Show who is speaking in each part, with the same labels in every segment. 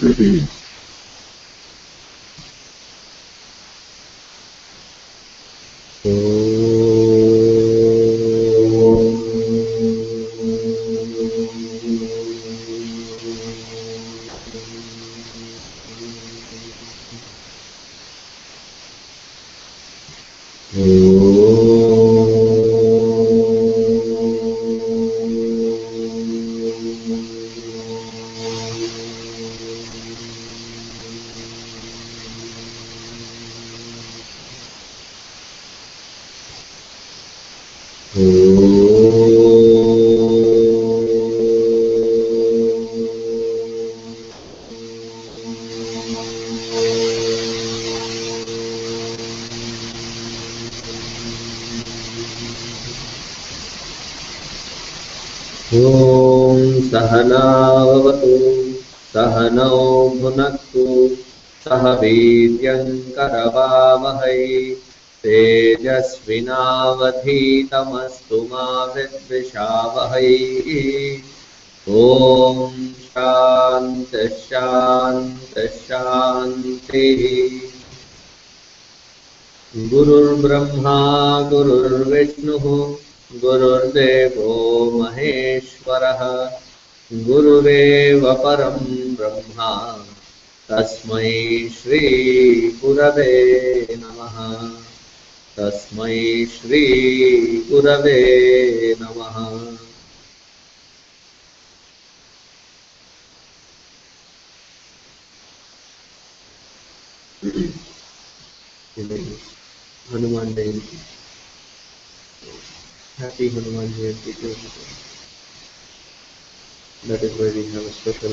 Speaker 1: Thank you. वीर्यङ्करवावहै तेजस्विनावधीतमस्तु मा विद्विषावहै ॐ शान्तिः शान्तिः शान्तिः। गुरुर्ब्रह्मा, गुरुर्विष्णुः, गुरुर्देवो महेश्वरः, गुरुरेव परं ब्रह्मा। तस्म श्रीगुरवे नमः। तस्मै श्रीगुरवे नमः। Hanuman Jayanti Hanuman Jayanti that is very have special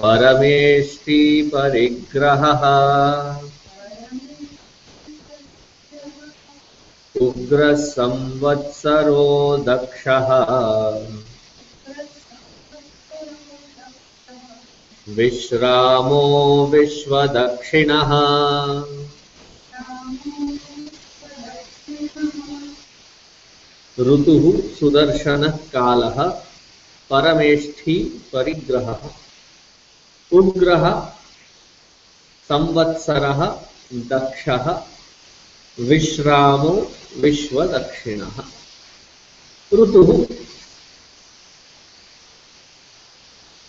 Speaker 1: परमेष्टि परिग्रहः। उग्रसंवत्सरो दक्षः। विश्रामो विश्वदक्षिणः। ऋतुः सुदर्शनः कालः परमेष्ठी परिग्रहः। उग्रः, संवत्सरः, दक्षः, विश्रामो, विश्वदक्षिणः। ऋतुः।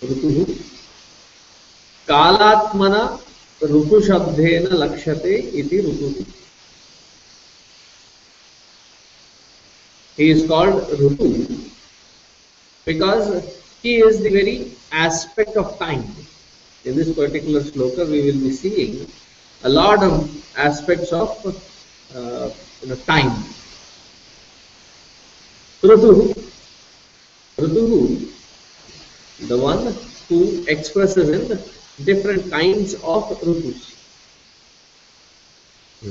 Speaker 1: ऋतुः। कालात्मना ऋतुशब्देन लक्ष्यते इति ऋतुः। He is called Rutu because he is the very aspect of time. In this particular sloka, we will be seeing a lot of aspects of uh, you know, time. Rutu, Rutu, the one who expresses in different kinds of Rutus.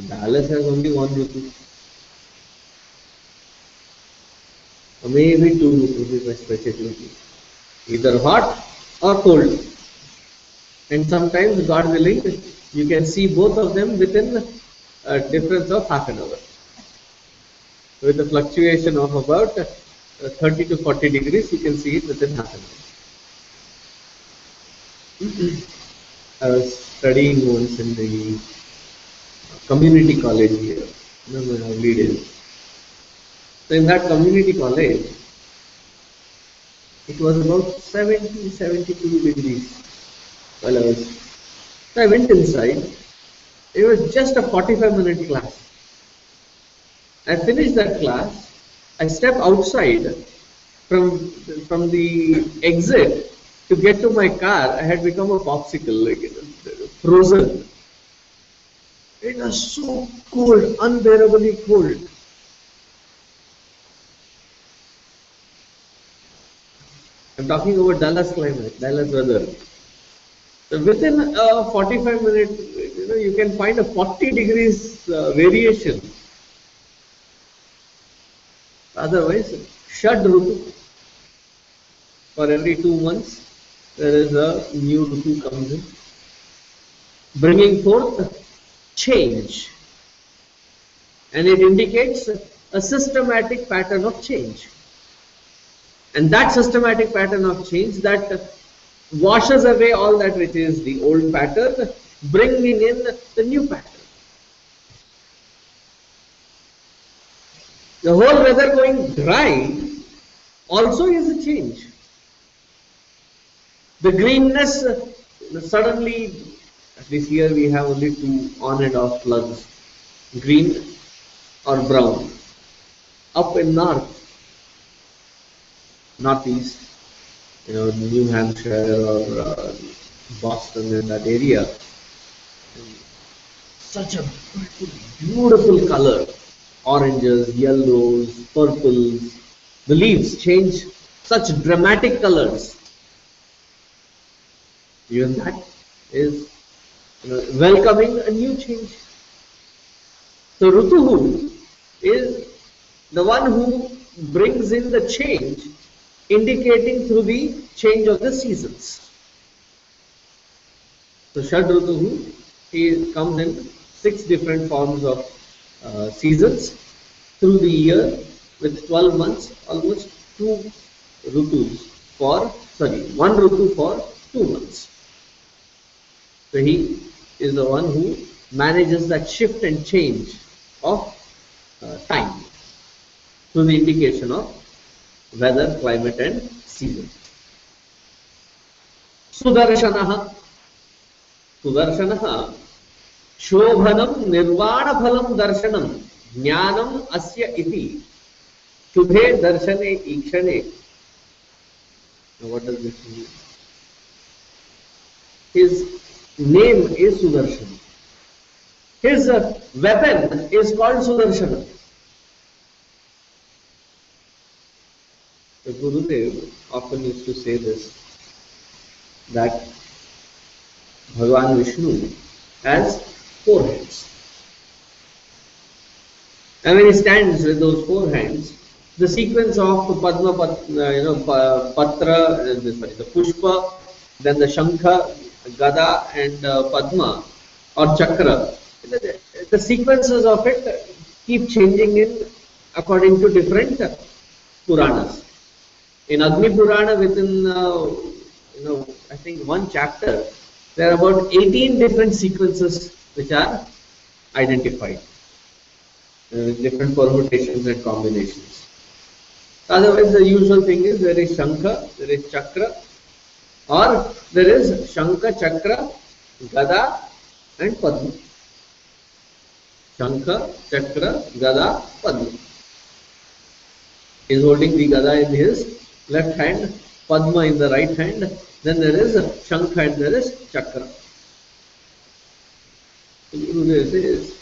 Speaker 1: Dallas has only one Rutu. Maybe two Rutus by specifically either hot or cold. And sometimes god willing you can see both of them within a difference of half an hour. With a fluctuation of about uh, 30 to 40 degrees you can see it within half an hour. I was studying once in the community college here. In my days so in that community college, it was about 70, 72 degrees while I was. So I went inside. It was just a 45 minute class. I finished that class. I stepped outside from from the exit to get to my car. I had become a popsicle, like frozen. It was so cold, unbearably cold. I'm talking about Dallas climate, Dallas weather. So within a 45 minute, you know, you can find a 40 degrees uh, variation. Otherwise, Shad Rutu. For every two months, there is a new Rutu comes in, bringing forth change. And it indicates a systematic pattern of change. And that systematic pattern of change that washes away all that which is the old pattern, bringing in the new pattern. The whole weather going dry also is a change. The greenness suddenly, least here we have only two on and off floods, green or brown. Up in north, northeast, you know, New Hampshire or uh, Boston in that area. Such a beautiful color. Oranges, yellows, purples. The leaves change such dramatic colors. Even that is you know, welcoming a new change. So Rutuhu is the one who brings in the change indicating through the change of the seasons. So Shadrutuhu, he comes in six different forms of uh, seasons through the year with 12 months, almost two Rutus for, sorry, one Rutu for two months. So he is the one who manages that shift and change of uh, time through the indication of weather, climate and season. Sudarshanah. Sudarshanah शोभनं निर्वाणफलं दर्शनं ज्ञानम् अस्य इति शुभे दर्शने ईक्षणे what does this mean his name is sudarshan his uh, weapon is called sudarshana The Gurudev often used to say this that Bhagavan Vishnu has four hands. And when he stands with those four hands, the sequence of the Padma, uh, you know, Patra, uh, sorry, the Pushpa, then the Shankha, Gada, and uh, Padma or Chakra, the, the sequences of it keep changing in according to different Puranas. In Agni Purana, within uh, you know, I think one chapter, there are about 18 different sequences which are identified, uh, different permutations and combinations. Otherwise, the usual thing is there is Shankha, there is Chakra, or there is Shankha, Chakra, Gada, and Padma. Shankha, Chakra, Gada, Padma. He is holding the Gada in his left hand, Padma in the right hand, then there is Shankha and there is Chakra. Gurudev says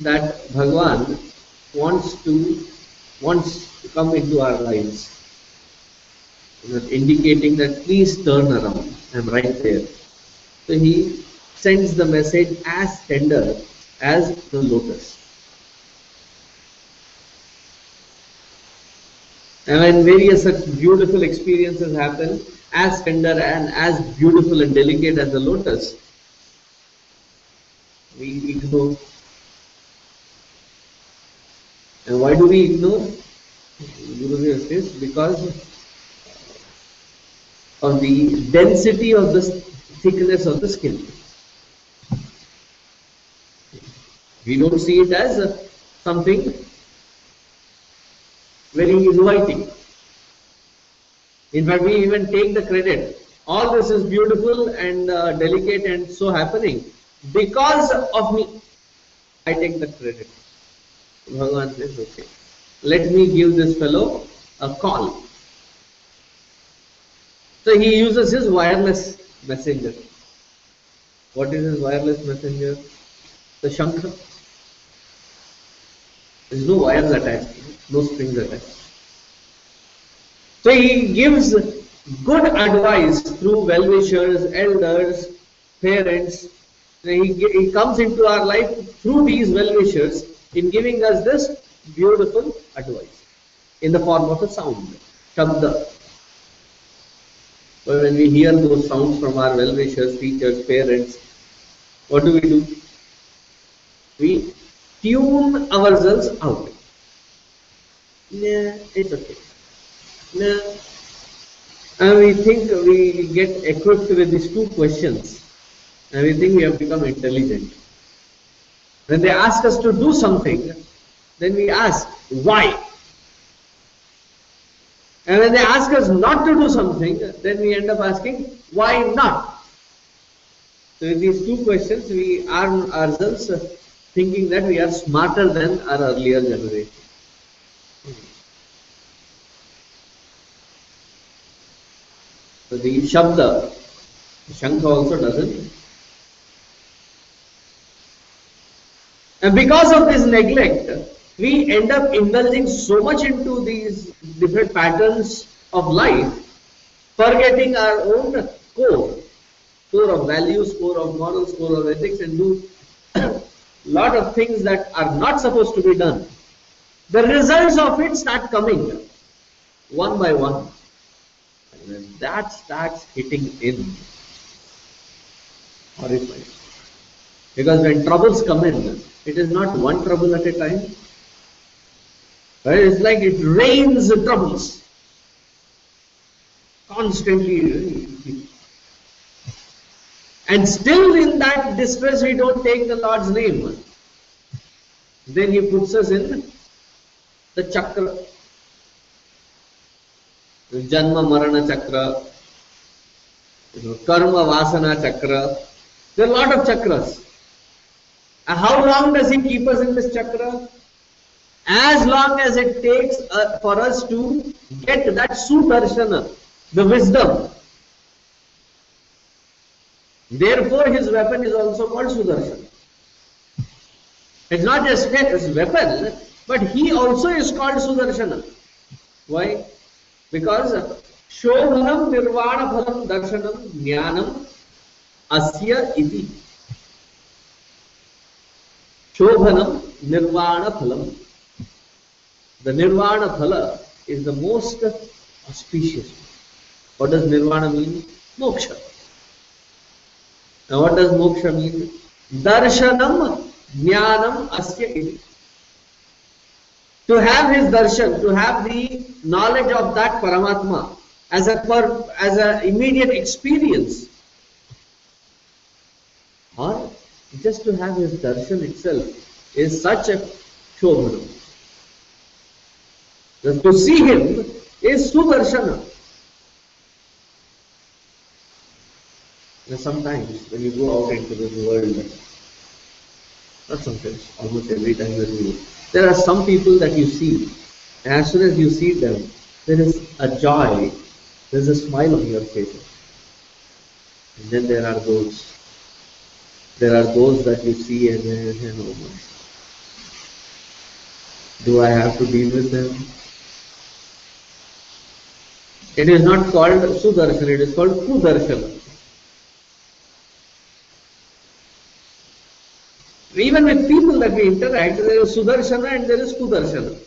Speaker 1: that Bhagwan wants to wants to come into our lives, indicating that please turn around. I'm right there. So he sends the message as tender as the lotus. And when various such beautiful experiences happen, as tender and as beautiful and delicate as the lotus, we ignore. And why do we ignore? Gurudev says because of the density of the thickness of the skin. We don't see it as something very inviting. In fact, we even take the credit. All this is beautiful and uh, delicate and so happening because of me. I take the credit. Bhagavan says, okay, let me give this fellow a call. So he uses his wireless messenger. What is his wireless messenger? The Shankha. There is no wires attached strings attached. So he gives good advice through well-wishers, elders, parents. He, he comes into our life through these well-wishers in giving us this beautiful advice in the form of a sound, shabda. But when we hear those sounds from our well-wishers, teachers, parents, what do we do? We tune ourselves out. Nah, it's okay. Nah. And we think we get equipped with these two questions. And we think we have become intelligent. When they ask us to do something, then we ask, why? And when they ask us not to do something, then we end up asking, why not? So in these two questions, we arm ourselves thinking that we are smarter than our earlier generation. So the Shabda, Shankha also doesn't. And because of this neglect, we end up indulging so much into these different patterns of life, forgetting our own core, core of values, core of morals, core of ethics, and do lot of things that are not supposed to be done. The results of it start coming one by one. And that starts hitting in, horrifying. Because when troubles come in, it is not one trouble at a time. It's like it rains troubles. Constantly. And still in that distress we don't take the Lord's name. Then He puts us in the chakra. जन्म, मरण चक्र you karma, vasana chakra they lot of chakra how long does it keep in this chakra as long as it takes for us to get that Sudarshan the wisdom therefore his weapon is also called Sudarshan it not just weapon but he also is called Sudarshan why Nirvana Phalam Darshanam Jnanam Asya Iti. Shobhanam Nirvana Phalam. The Nirvana Phala is the most auspicious. What does Nirvana mean? Moksha. Now what does moksha mean? Darshanam Jnanam Asya Iti. To have his darshan, to have the knowledge of that Paramatma as a per, as an immediate experience, or just to have his darshan itself is such a shobhanam. Just to see him is sudarshana. sometimes when you go out into this world, not sometimes, almost every time when you, there are some people that you see, and as soon as you see them, there is a joy, there is a smile on your face. And then there are those, there are those that you see and then you know, do I have to deal with them? It is not called Sudarshan, it is called Kudarshan. Even with people that we interact, there is Sudarshana and there is Kudarshana.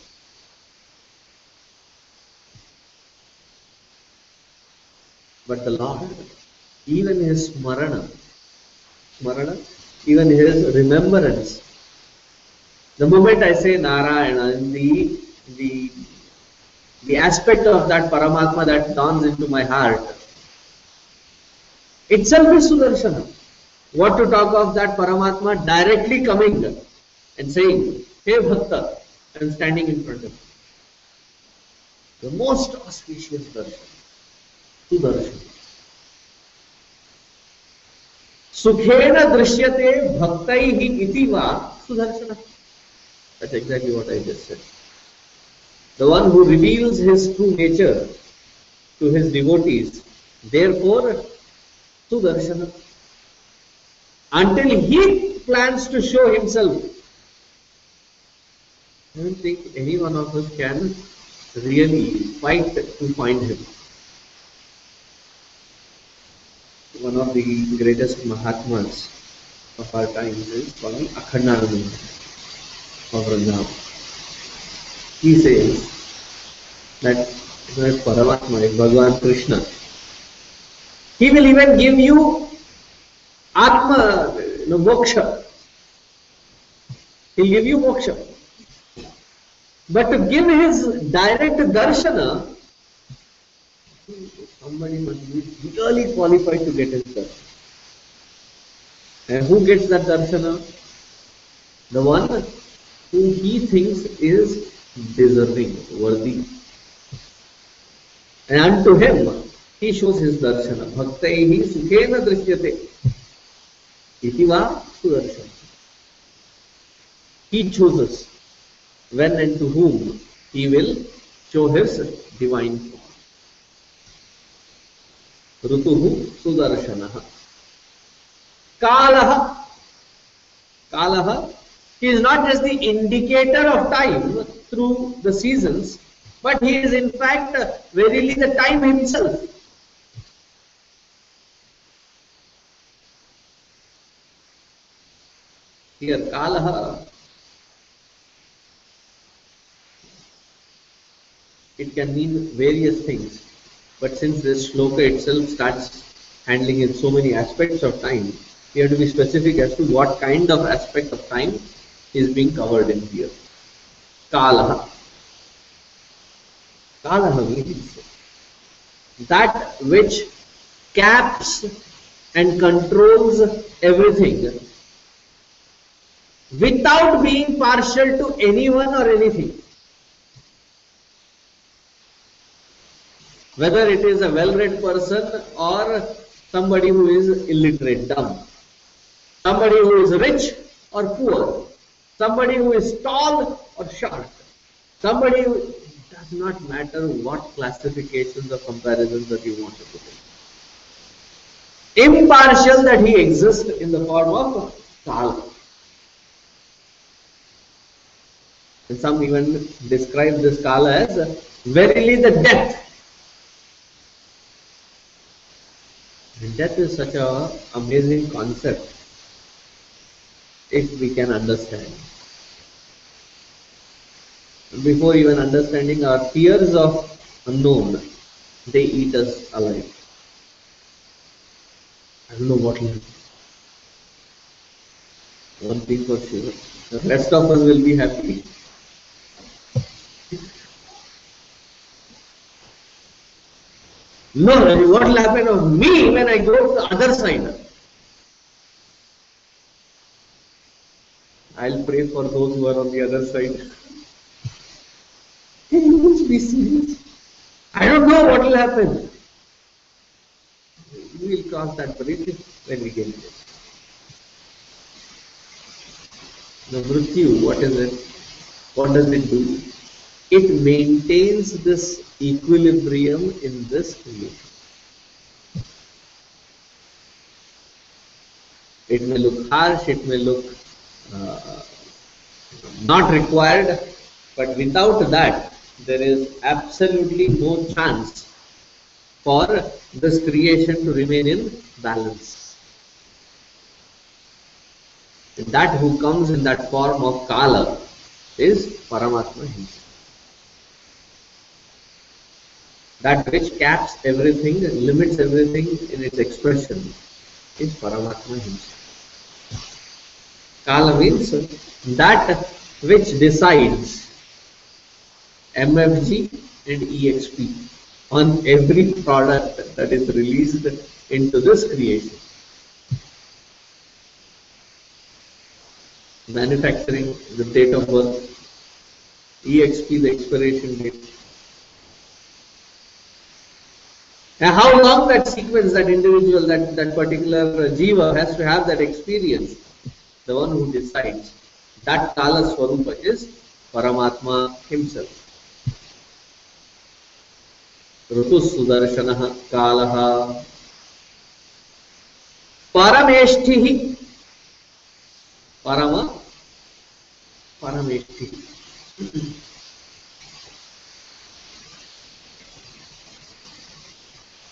Speaker 1: But the Lord, even his smarana, smarana, even his remembrance, the moment I say Narayana, the, the, the aspect of that Paramatma that dawns into my heart, itself is Sudarshana. What to talk of that Paramatma directly coming and saying, Hey Bhakta, I am standing in front of you. The most auspicious darshan. Sudarshan. Sukhena drishyate bhaktaihi iti va sudarshana. That's exactly what I just said. The one who reveals his true nature to his devotees. Therefore, sudarshana until he plans to show himself. I don't think any one of us can really fight to find him. one of the greatest Mahatmas of our times is Swami Akhandananda of Vrindavan. He says that if Paramatma, if Bhagavan Krishna, he will even give you Atma, you know, moksha. He'll give you moksha. But to give his direct darshana, somebody must be really qualified to get his darshan. And who gets that darshana? The one who he thinks is deserving, worthy. And unto him he shows his darshana. Bhaktaihi sukhena drishyate. Iti va sudarshana. He chooses when and to whom he will show his divine form. ऋतुः सुदर्शनः कालः कालः he is not just the indicator of time through the seasons but he is in fact verily the time himself here kalah it can mean various things. But since this shloka itself starts handling in so many aspects of time we have to be specific as to what kind of aspect of time is being covered in here. Kalaha. Kalaha means that which caps and controls everything without being partial to anyone or anything whether it is a well-read person or somebody who is illiterate, dumb, somebody who is rich or poor, somebody who is tall or short, somebody who does not matter what classifications or comparisons that you want to put in. Impartial that he exists in the form of Kala. And some even describe this Kala as verily the death And death is such a amazing concept if we can understand. Before even understanding our fears of unknown, they eat us alive. I don't know what will. One thing for sure, the rest of us will be happy. No, what will happen of me when I go to the other side? I'll pray for those who are on the other side. Can you be serious? I don't know what will happen. We will cross that bridge when we get there. The Mrityu, what is it? What does it do? It maintains this equilibrium in this creation. It may look harsh, it may look uh, not required, but without that, there is absolutely no chance for this creation to remain in balance. That who comes in that form of Kala is Paramatma himself. That which caps everything limits everything in its expression is Paramatma himself. Kala means that which decides MFG and EXP on every product that is released into this creation. Manufacturing, the date of birth, EXP, the expiration date, And how long that sequence, that individual, that, that particular jiva has to have that experience, the one who decides. That Kala Swarupa is Paramatma himself. ऋतु सुदर्शन काल परमेष्ठि परम परमेष्ठि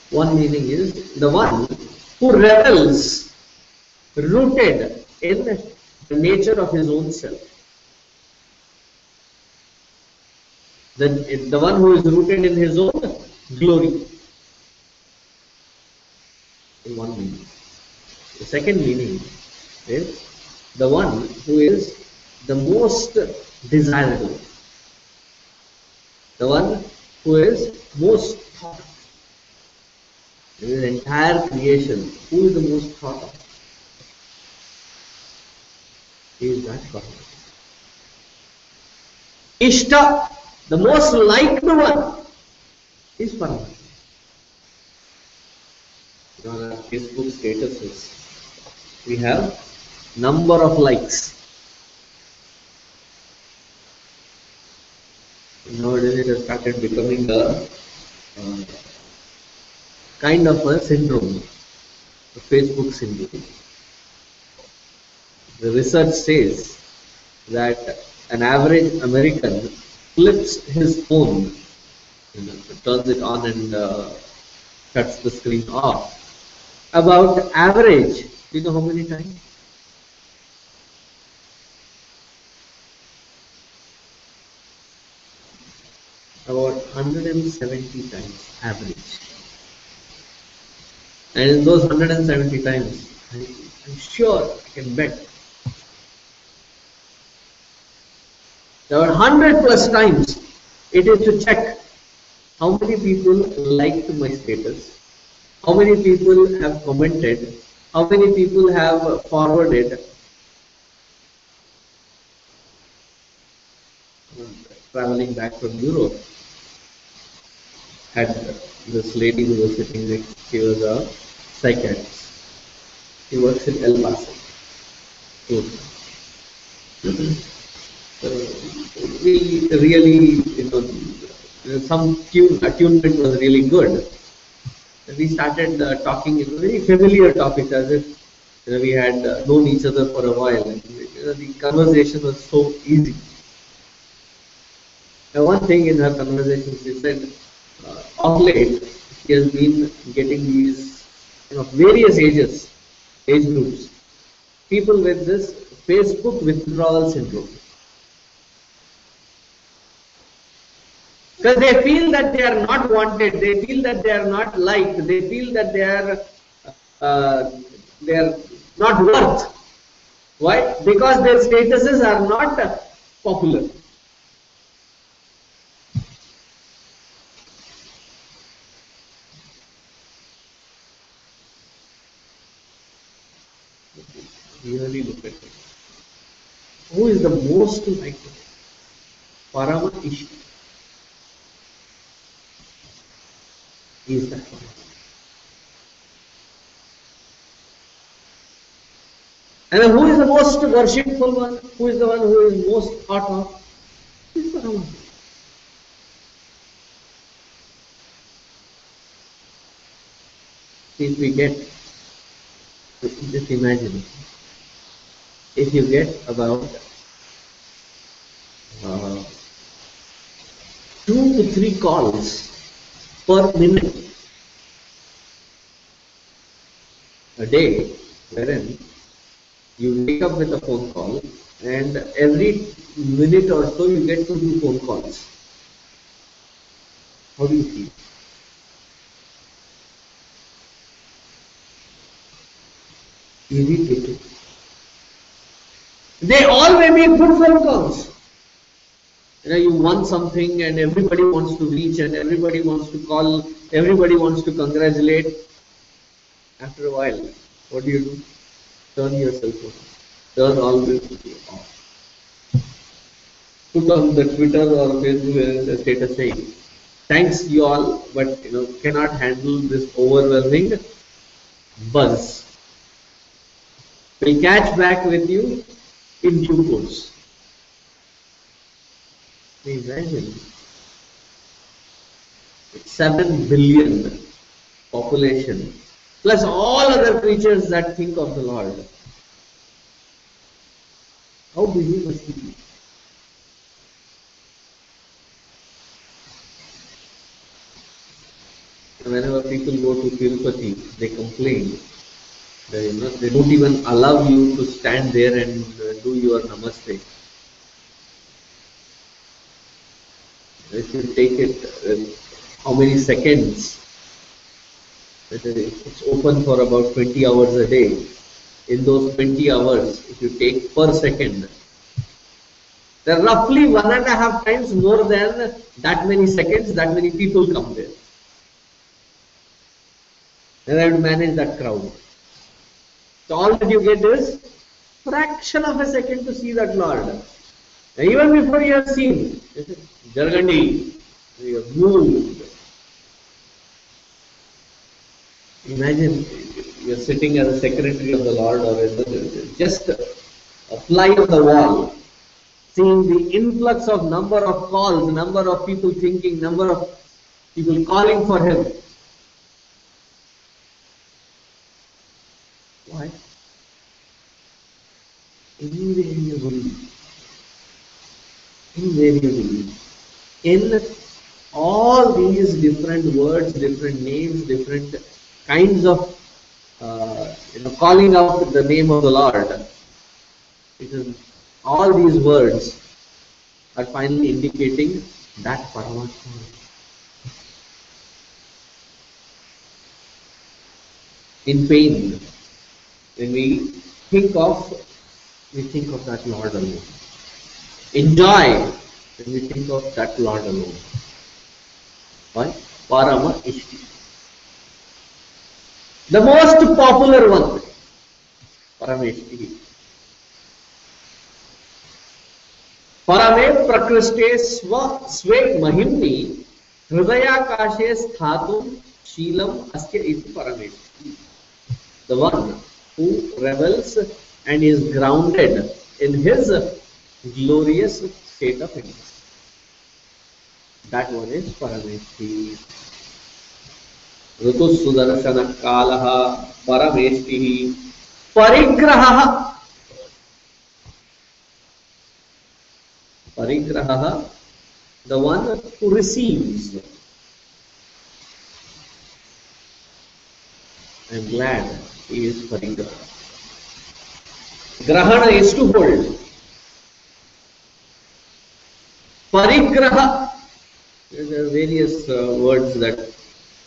Speaker 1: One meaning is the one who revels rooted in the nature of his own self. The, the one who is rooted in his own glory. In one meaning. The second meaning is the one who is the most desirable. The one who is most. In his entire creation, who is the most thought of? Is that God. Ishta, the most liked one, is Paramatma. On our Facebook statuses, we have number of likes. Nowadays it has started becoming a uh, kind of a syndrome, a Facebook syndrome. The research says that an average American flips his phone, you know, turns it on and uh, shuts the screen off. About average, do you know how many times? About 170 times average. And in those 170 times, I'm sure I can bet About 100 plus times it is to check how many people liked my status, how many people have commented, how many people have forwarded. Traveling back from Europe, had this lady who was sitting next, she was a psychiatrist. He works in El Paso. Uh, we really, you know, some tune, attunement was really good. We started uh, talking in very familiar topics as if you know, we had uh, known each other for a while. And, you know, the conversation was so easy. Now, one thing in her conversation, she said, uh, of late, she has been getting these you know, various ages, age groups, people with this Facebook withdrawal syndrome. Because they feel that they are not wanted, they feel that they are not liked, they feel that they are uh, they are not worth. Why? Because their statuses are not popular. Really look at it. Who is the most liked? Parama is that one. And who is the most worshipful one? Who is the one who is most thought of? Is Brahman. If we get, just imagine, if you get about uh, two to three calls per minute a day wherein you wake up with a phone call and every minute or so you get to do phone calls. How do you feel? Irritated. They all may be good phone calls. You know you won something and everybody wants to reach and everybody wants to call everybody wants to congratulate. After a while what do you do? Turn your cell phone turn all this off. Put on the twitter or facebook status saying thanks you all but you know cannot handle this overwhelming buzz. We'll catch back with you in course Imagine 7 billion population plus all other creatures that think of the Lord. How busy must he be? Whenever people go to Tirupati, they complain They, you know, they don't even allow you to stand there and uh, do your namaste. If you take it, uh, how many seconds? It's open for about 20 hours a day. In those 20 hours, if you take per second, there are roughly one and a half times more than that many seconds, that many people come there. And I have to manage that crowd. So all that you get is fraction of a second to see that Lord. Even before you have seen, Jargandi, you have moved. Imagine you are sitting as a secretary of the Lord or just a fly on the wall, seeing the influx of number of calls, number of people thinking, number of people calling for him. Why? Invariably, invariably, in all these different words, different names, different kinds of uh, you know, calling out the name of the Lord, all these words are finally indicating that Paramatma. In pain, when we think of, we think of that Lord alone. In joy, when we think of that Lord alone. Why? Parama Ishti. The most popular one, Parameshti. परमे प्रकृष्टे स्व स्वे महिम्नि हृदयाकाशे स्थातुं शीलम अस्ति इति परमेष्टि the one who revels and is grounded in his glorious state of innocence. That one is Parameshti. ऋतुसुदर्शन काल परमेष्टि परिग्रह परिग्रह the one who receives I am glad he is parigraha grahana is to hold parigraha there are various uh, words that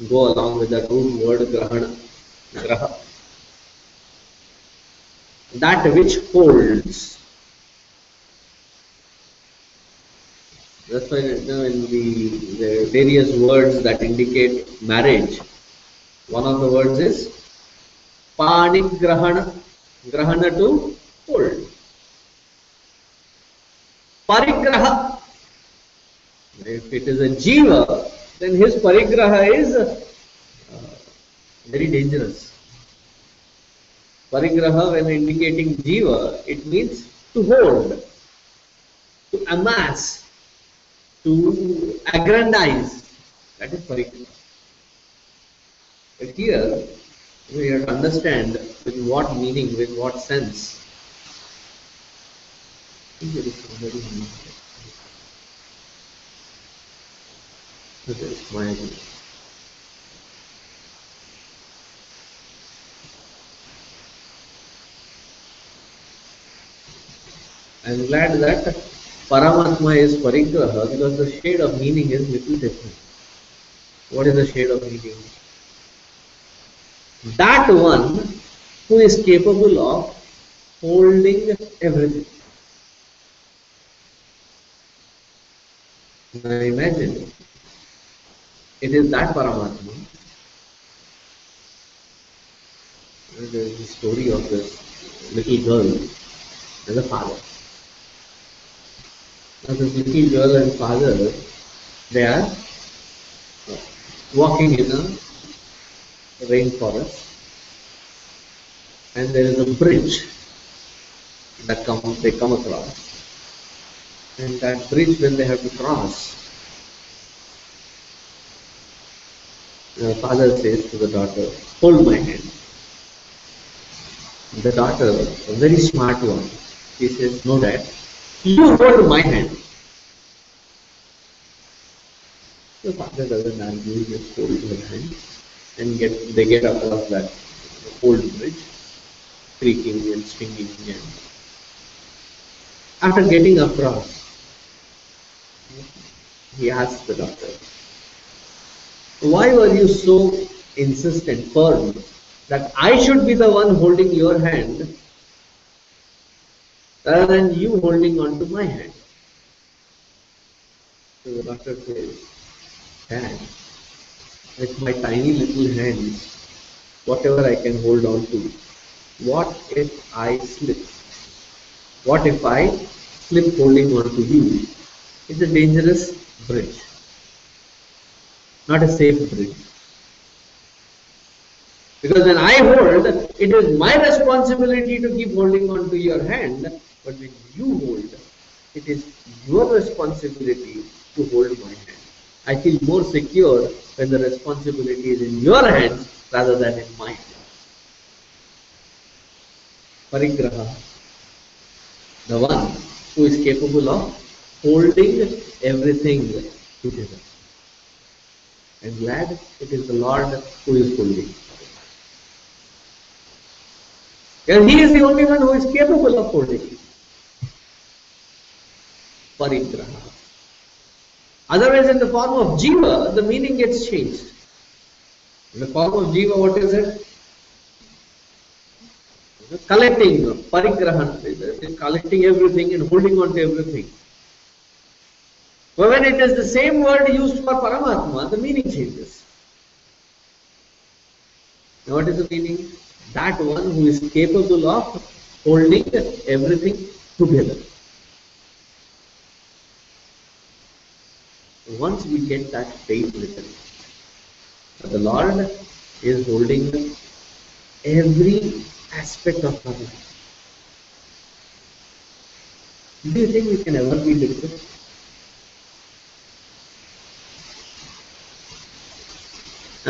Speaker 1: go along with the root word grahana, graha. That which holds. That's why know, in the, various words that indicate marriage, one of the words is pani grahana, grahana to hold. Parigraha. If it is a jiva, then his parigraha is uh, very dangerous. Parigraha, when indicating jiva, it means to hold, to amass, to aggrandize. That is parigraha. But here, we have to understand with what meaning, with what sense. I'm glad that Paramatma is Parigraha because the shade of meaning is little different. What is the shade of meaning? That one who is capable of holding everything. Now imagine it is that Paramatma. There is the story of this little girl and the father. Now this little girl and father, they are uh, walking in a rainforest and there is a bridge that come, they come across. And that bridge when they have to cross, the father says to the daughter, hold my hand. The daughter, a very smart one, she says, no dad, you hold my hand. The father doesn't argue, he just holds her hand and get they get across that old bridge. creaking and swinging. And after getting across, he asked the doctor, Why were you so insistent, firm, that I should be the one holding your hand rather than you holding on to my hand? So the doctor says, Dad, with my tiny little hands, whatever I can hold on to, what if I slip? What if I slip holding on to you? It's a dangerous bridge, not a safe bridge. Because when I hold, it is my responsibility to keep holding on to your hand, but when you hold, it is your responsibility to hold my hand. I feel more secure when the responsibility is in your hands rather than in mine. Parigraha, the one who is capable of holding everything together. I'm glad it is the Lord who is holding. And He is the only one who is capable of holding. Parigraha. Otherwise, in the form of jiva, the meaning gets changed. In the form of jiva, what is it? Collecting, parigrahan, collecting everything and holding on to everything. But when it is the same word used for Paramatma, the meaning changes. Now, what is the meaning? That one who is capable of holding everything together. once we get that faith within, the Lord is holding every aspect of our life. Do you think we can ever be different?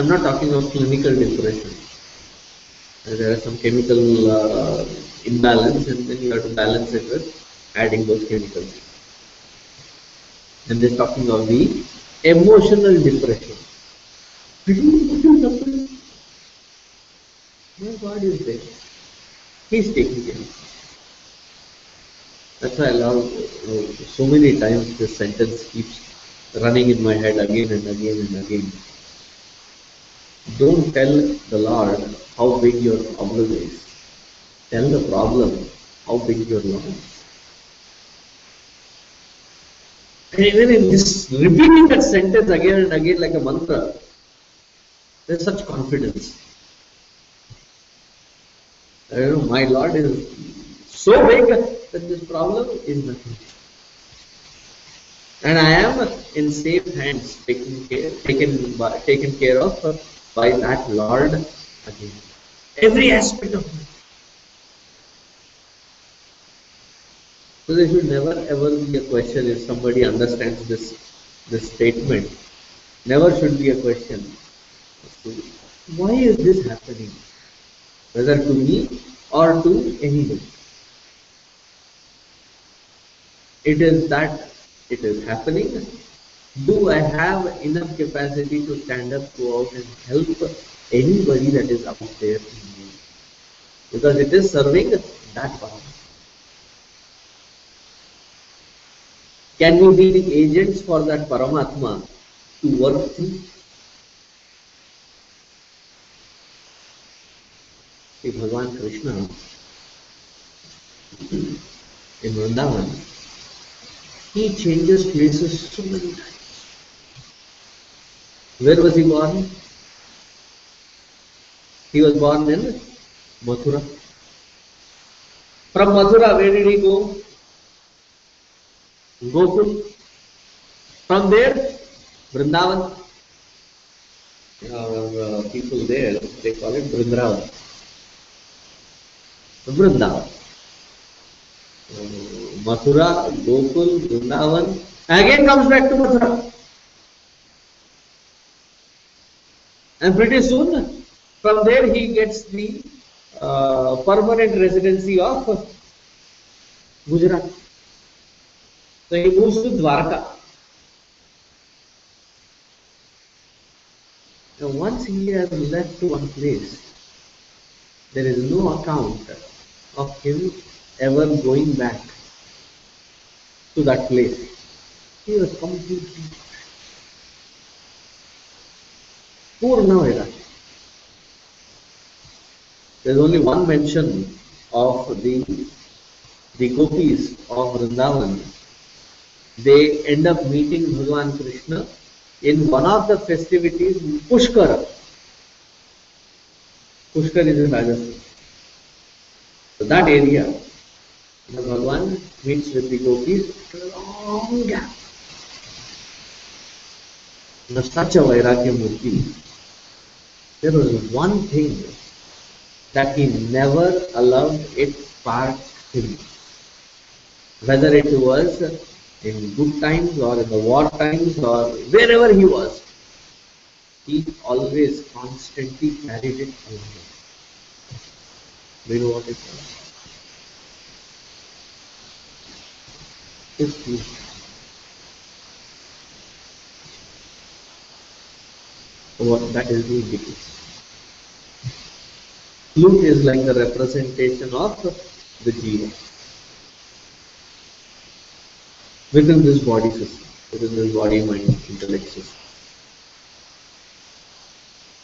Speaker 1: I'm not talking of clinical depression. There are some chemical uh, imbalance and then you have to balance it with adding those chemicals and they're talking of the emotional depression. My God is there. He's taking care That's why I love uh, so many times this sentence keeps running in my head again and again and again. Don't tell the Lord how big your problem is. Tell the problem how big your Lord is. And even in this, repeating that sentence again and again like a mantra, there's such confidence. I know, my Lord is so big that this problem is nothing. And I am in safe hands, taken care, taken, taken care of by that Lord again. Every aspect of my So there should never ever be a question if somebody understands this this statement. Never should be a question. Why is this happening? Whether to me or to anyone. It is that it is happening. Do I have enough capacity to stand up, go out and help anybody that is out there in need? Because it is serving that power. Can we be the agents for that Paramatma to work through? See, Bhagavan Krishna in Vrindavan, he changes places so many times. Where was he born? He was born in Mathura. From Mathura, where did he go? Gokul. From there, Vrindavan. Our uh, people there, they call it Vrindavan. Vrindavan. Uh, Mathura, Gokul, Vrindavan, again comes back to Mathura. And pretty soon, from there he gets the uh, permanent residency of Gujarat. So he moves to Dwarka. Now once he has left one place, there is no account of him ever going back to that place. He was completely Purna Vairagya. There's only one mention of the the gopis of Vrindavan. They end up meeting Bhagavan Krishna in one of the festivities, Pushkar. Pushkar is in Rajasthan. So that area, the Bhagavan meets with the gopis after a long gap. Now, such a Vairagya Murti, there was one thing that he never allowed it part him. Whether it was in good times or in the war times or wherever he was, he always constantly carried it along. Do you know what it was? His What that is the biggest. Flute is like the representation of the jiva within this body system, within this body, mind, intellect system.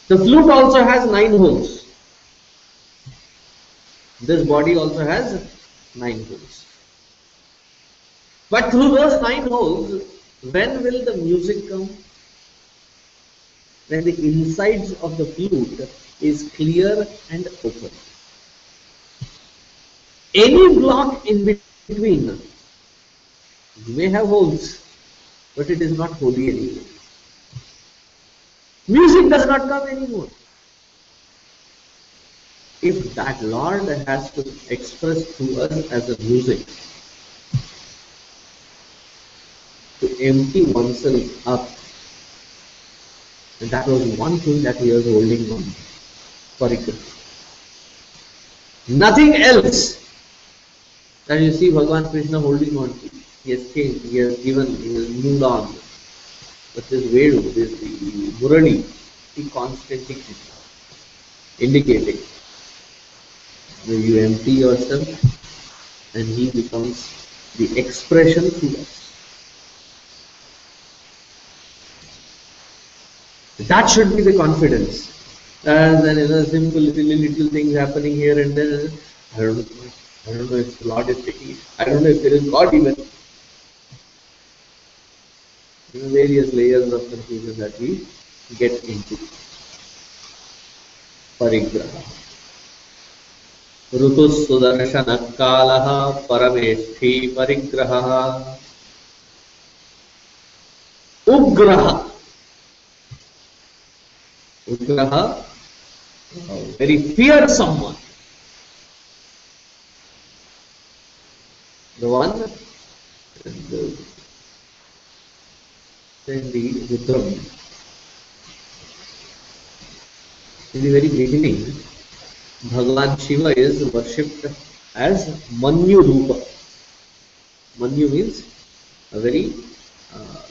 Speaker 1: The flute also has nine holes. This body also has nine holes. But through those nine holes, when will the music come? When the insides of the flute is clear and open. Any block in between, may have holes, but it is not holy anymore. Music does not come anymore. If that Lord has to express to us as a music, to empty oneself up, and that was one thing that he was holding on for it. Nothing else that you see Bhagavan Krishna holding on to. He has changed, he has given, he has moved on. But this Venu, this Murali, he constantly indicating you empty yourself and he becomes the expression to us. That should be the confidence. And then you know, simple, little things happening here and there. I don't know. I don't know if the Lord is taking. I don't know if there is God even. You know, various layers of confusion that we get into. परिग्रह ऋतुसुदर्शनकालः परमेष्ठी parigraha उग्रः Ugraha, very fearsome one. The one, the, then the Rudram. In the very beginning, Bhagavan Shiva is worshipped as Manyu Rupa. Manyu means a very uh,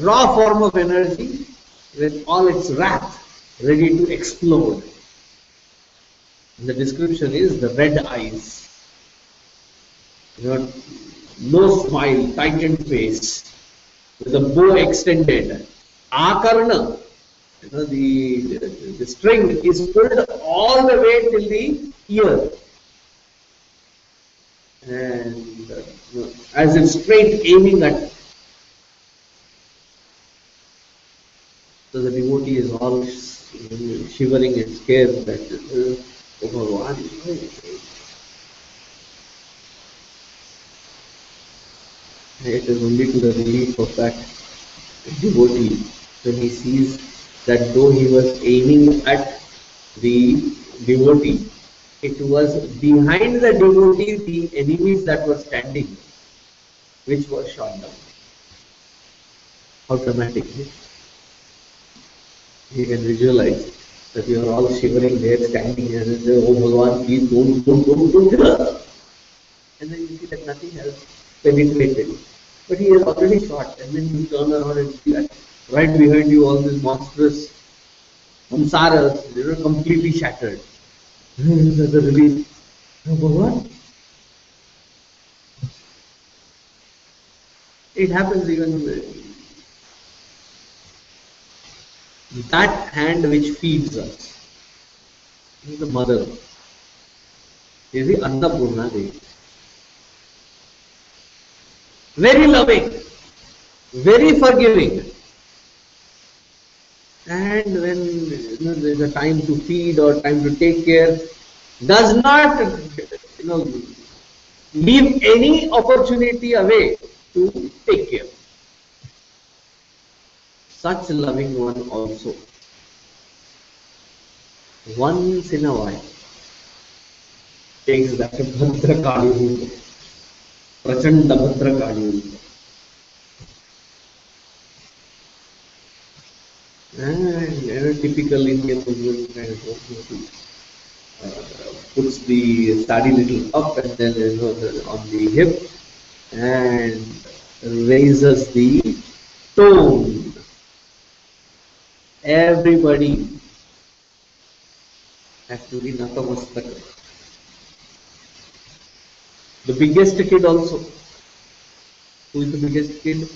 Speaker 1: raw form of energy with all its wrath ready to explode. The description is the red eyes. You know, no smile, tightened face, with the bow extended. Akarna, you know, the, the string is pulled all the way till the ear. And uh, as if straight aiming at So the devotee is all shivering and scared that, uh, oh Bhagavan, it is only to the relief of that devotee when he sees that though he was aiming at the devotee, it was behind the devotee the enemies that were standing, which were shot down. How dramatic you can visualize that you are all shivering there, standing here and say, Oh Bhagavan, please don't, don't, don't, don't. And then you see that nothing has penetrated. But he has already shot, and then you turn around and see that right behind you all these monstrous samsaras, they are completely shattered. the relief. Oh, Bhagavan. It happens even that hand which feeds us is the mother, is the Annapurna Devi. Very loving, very forgiving. And when you know, there is a time to feed or time to take care, does not you know leave any opportunity away to take care. Such a loving one also. Once in a while takes that Bhadra Kali Prachanda Bhadra Kali and typical Indian Muslim kind of uh, puts the sari little up and then you know, on the hip and raises the tone. Everybody has to be Natamastaka. The biggest kid also. Who is the biggest kid?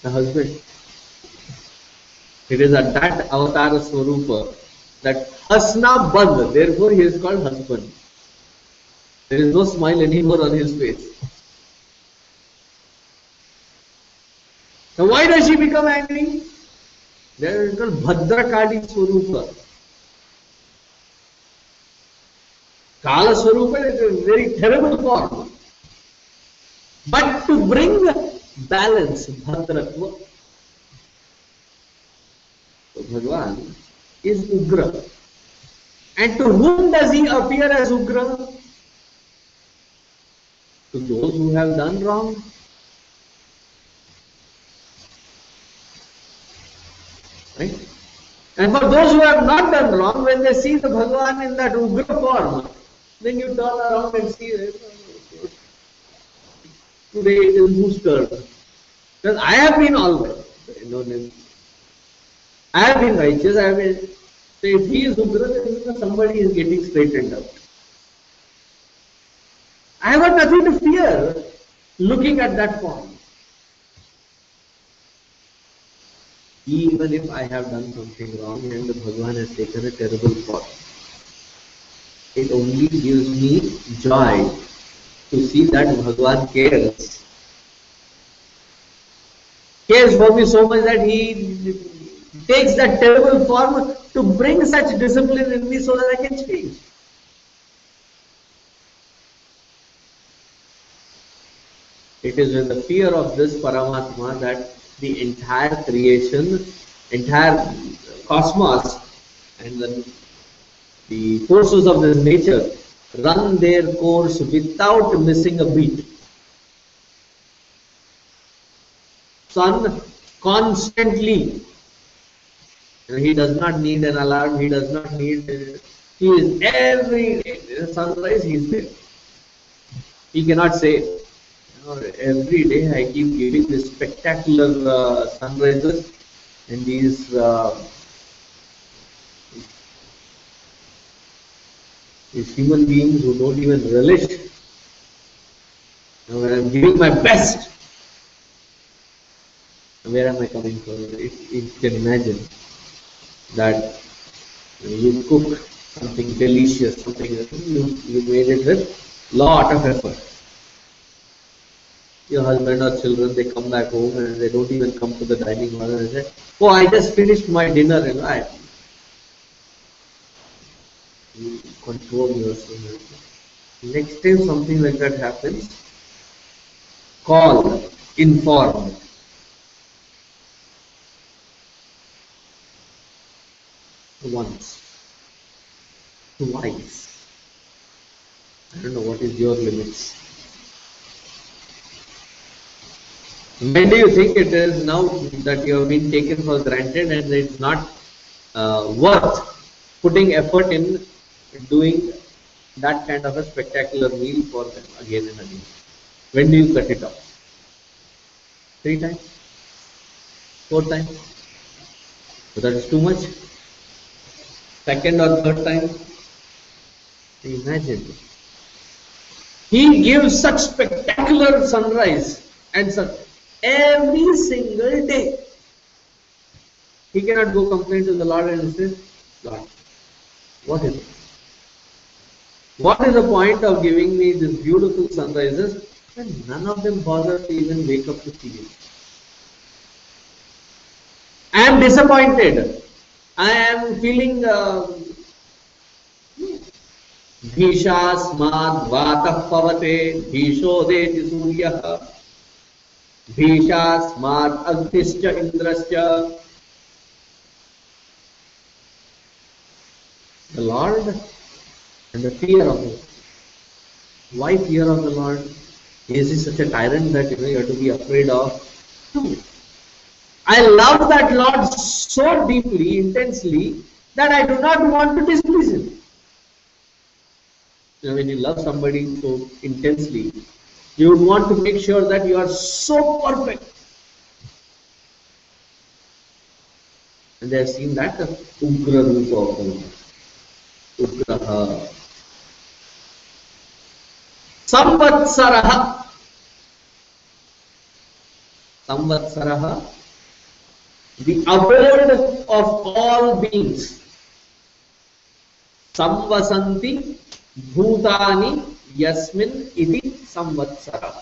Speaker 1: The husband. It is at that avatar swarupa that hasna band, therefore he is called husband. There is no smile anymore on his face. So why does she become angry? Bhadrakali swaroop kaal swaroop very terrible form but to bring balance bhadratva. तो Bhagavan is ugra. And to whom does he appear as ugra? To those who have done wrong Right? And for those who have not done wrong, when they see the Bhagwan in that Ugra form, then you turn around and see today it is whose? Because I have been always, know, I have been righteous, I have been, so if he is Ugra, then somebody is getting straightened out. I have got nothing to fear looking at that form. Even if I have done something wrong and the Bhagavan has taken a terrible form, it only gives me joy to see that Bhagavan cares. Cares for me so much that he takes that terrible form to bring such discipline in me so that I can change. It is with the fear of this Paramatma that the entire creation, entire cosmos, and the, the forces of this nature run their course without missing a beat. Sun constantly, he does not need an alarm, he does not need, he is every day, sunrise, he is there. He cannot say, every day I keep giving these spectacular uh, sunrises and these uh, these human beings who don't even relish. When I'm giving my best where am I coming from? If, if you can imagine that you cook something delicious something you, you made it with lot of effort your husband or children, they come back home and they don't even come to the dining hall and say, Oh, I just finished my dinner and I you control yourself. Next time something like that happens, call, inform. Once, twice. I don't know what is your limits. When do you think it is now that you have been taken for granted and it's not uh, worth putting effort in doing that kind of a spectacular meal for them again and again? When do you cut it off? Three times? Four times? So that is too much? Second or third time? Imagine. He gives such spectacular sunrise and sun every single day. He cannot go complain to the Lord and say, Lord, what is it? What is the point of giving me these beautiful sunrises when none of them bother to even wake up to see it? I am disappointed. I am feeling uh, भीषास्माद् वातः पवते भीषोदेति सूर्यः भीषास्माद् अग्निश्च इन्द्रश्च The Lord and the fear of the Lord. Why fear of the Lord? Is he such a tyrant that you know you have to be afraid of? No. I love that Lord so deeply, intensely, that I do not want to displease him. You know, when you love somebody so intensely, you would want to make sure that you are so perfect. And they have seen that the Ugra Rupa of the. Ugraha. Samvatsaraha. Samvatsaraha. The abode of all beings. Samvasanti Bhutani Yasmin Iti Samvatsara.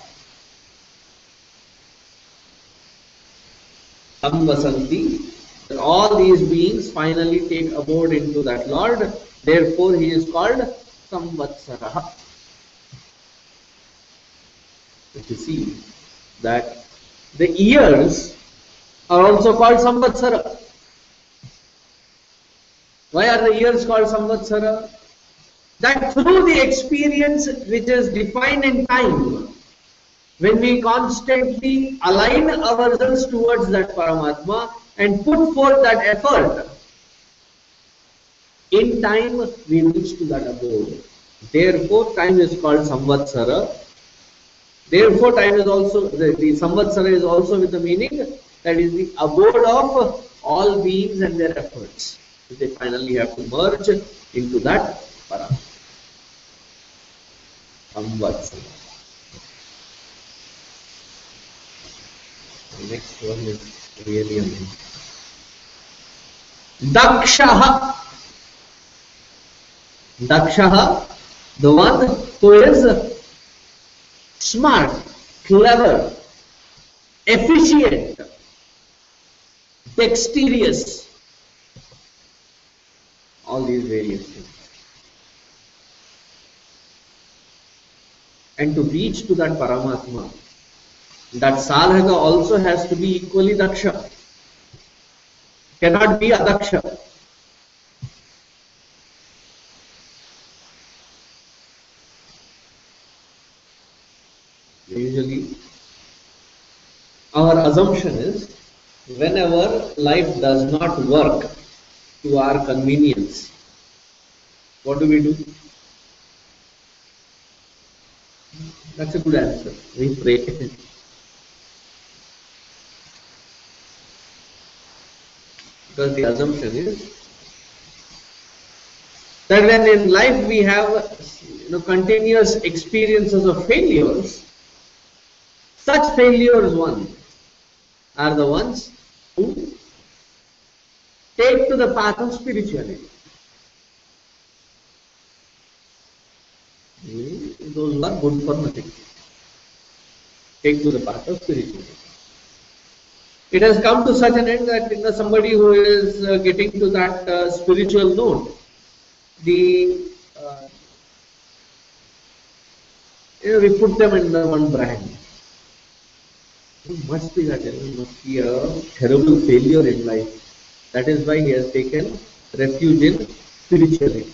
Speaker 1: That all these beings finally take abode into that Lord. Therefore, he is called Samvatsara. If you see that the years are also called Samvatsara. Why are the years called Samvatsara? That through the experience which is defined in time, when we constantly align ourselves towards that Paramatma and put forth that effort, in time we reach to that abode. Therefore, time is called Samvatsara. Therefore, time is also, the, the Samvatsara is also with the meaning that is the abode of all beings and their efforts. They finally have to merge into that Paramatma. Samvatsara. The next one is really amazing. Dakshaha. Dakshaha, the one who is smart, clever, efficient, dexterous, all these various things. And to reach to that Paramatma, that sadhaka also has to be equally daksha. Cannot be adaksha. Usually, our assumption is whenever life does not work to our convenience, what do we do? That's a good answer. We pray. because the assumption is that when in life we have you know, continuous experiences of failures, such failures one are the ones who take to the path of spirituality. Those who are good for nothing. Take to the path of spirituality. It has come to such an end that you know, somebody who is uh, getting to that uh, spiritual note, the uh, you know, we put them in the one brand. It must be that it must be a terrible failure in life. That is why he has taken refuge in spirituality.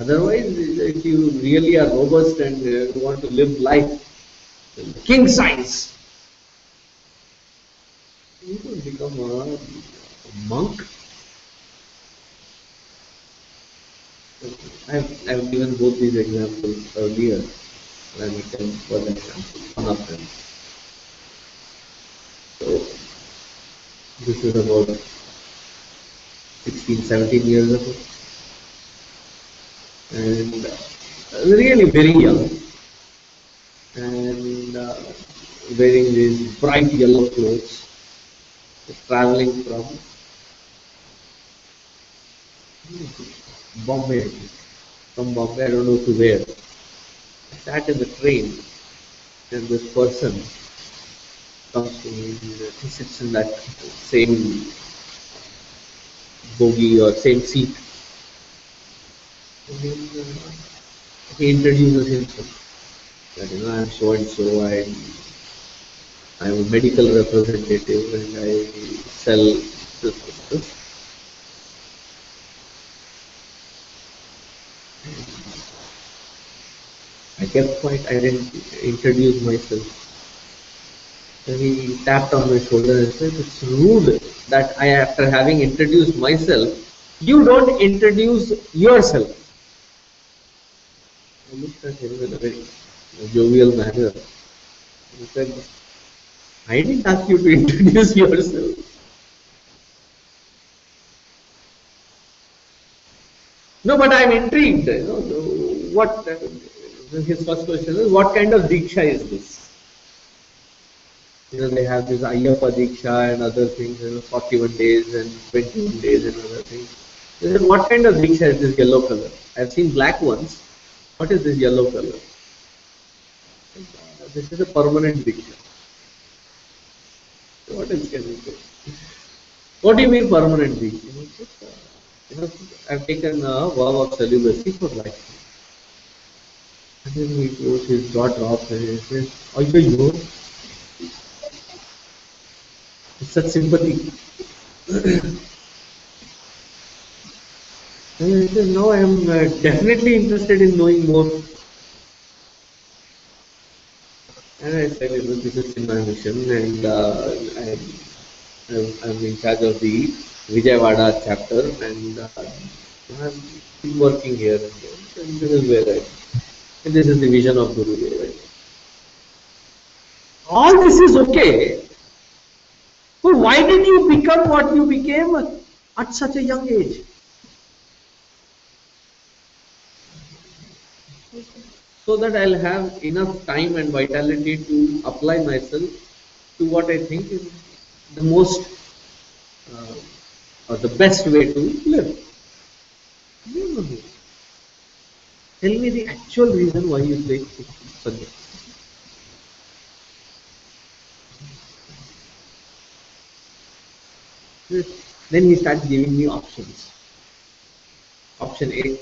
Speaker 1: Otherwise, if you really are robust and uh, want to live life king size, you don't become a, monk. I have, I have given both these examples earlier. Let me tell for example, one of them. So, this is about 16, 17 years ago. And uh, really very young. And uh, wearing these bright yellow clothes, traveling from Bombay, from Bombay, I don't know to where. I sat in the train and this person comes to me, he sits in that same bogie or same seat. He introduces himself. That you know, I'm so and so, I'm I'm a medical representative and I sell this, this. I kept quiet, I didn't introduce myself. Then he tapped on my shoulder and said, It's rude that I, after having introduced myself, you don't introduce yourself. I looked at him in a very jovial manner. He said, I didn't ask you to introduce yourself. No, but I'm intrigued. You know, what his first question is, what kind of diksha is this? You know, they have this Ayyappa Diksha and other things, you know, 41 days and 21 days and other things. Said, what kind of Diksha is this yellow color? I've seen black ones. What is this yellow color? This is a permanent Diksha. What else can say? What do you mean permanent Diksha? You know, I've taken a vow of celibacy for life. And then he goes, his jaw drops and he says, you it's such sympathy. and I no, I am uh, definitely interested in knowing more. And I said, you know, this is in my mission and uh, I, I'm, I'm in charge of the Vijayawada chapter and uh, I'm working here and this is where I and this is the vision of Guru Dev. All this is okay, but why did you become what you became at such a young age? So that I'll have enough time and vitality to apply myself to what I think is the most uh, or the best way to live. Tell me the actual reason why you take subject. Then he starts giving me options. Option A.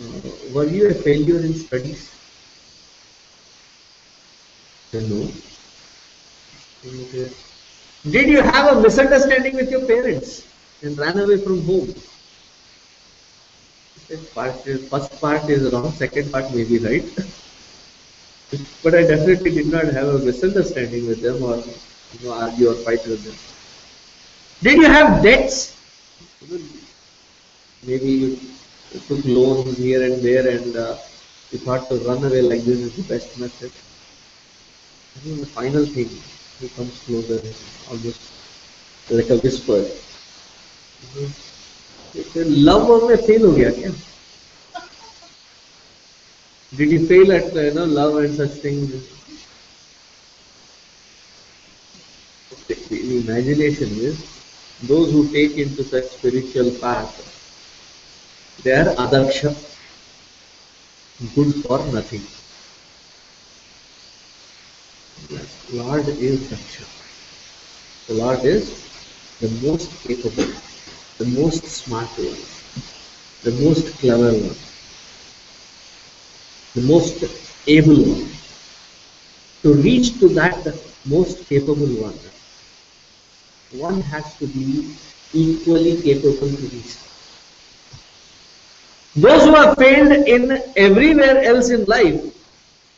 Speaker 1: Uh, were you a failure in studies? No. Did you have a misunderstanding with your parents and ran away from home? Part is, first part is wrong, second part may be right. but I definitely did not have a misunderstanding with them or you know, argue or fight with them. Did you have debts? Maybe you took loans here and there and uh, you thought to run away like this is the best method. I think the final thing, he comes closer, almost like a whisper. Love में fail हो गया क्या did you fail at you know love and such things the imagination is those who take into such spiritual path they are adaksha good for nothing lord is daksha the lord is the most capable the most smart one, the most clever one, the most able one. To reach to that the most capable one, one has to be equally capable to reach. Those who have failed in everywhere else in life,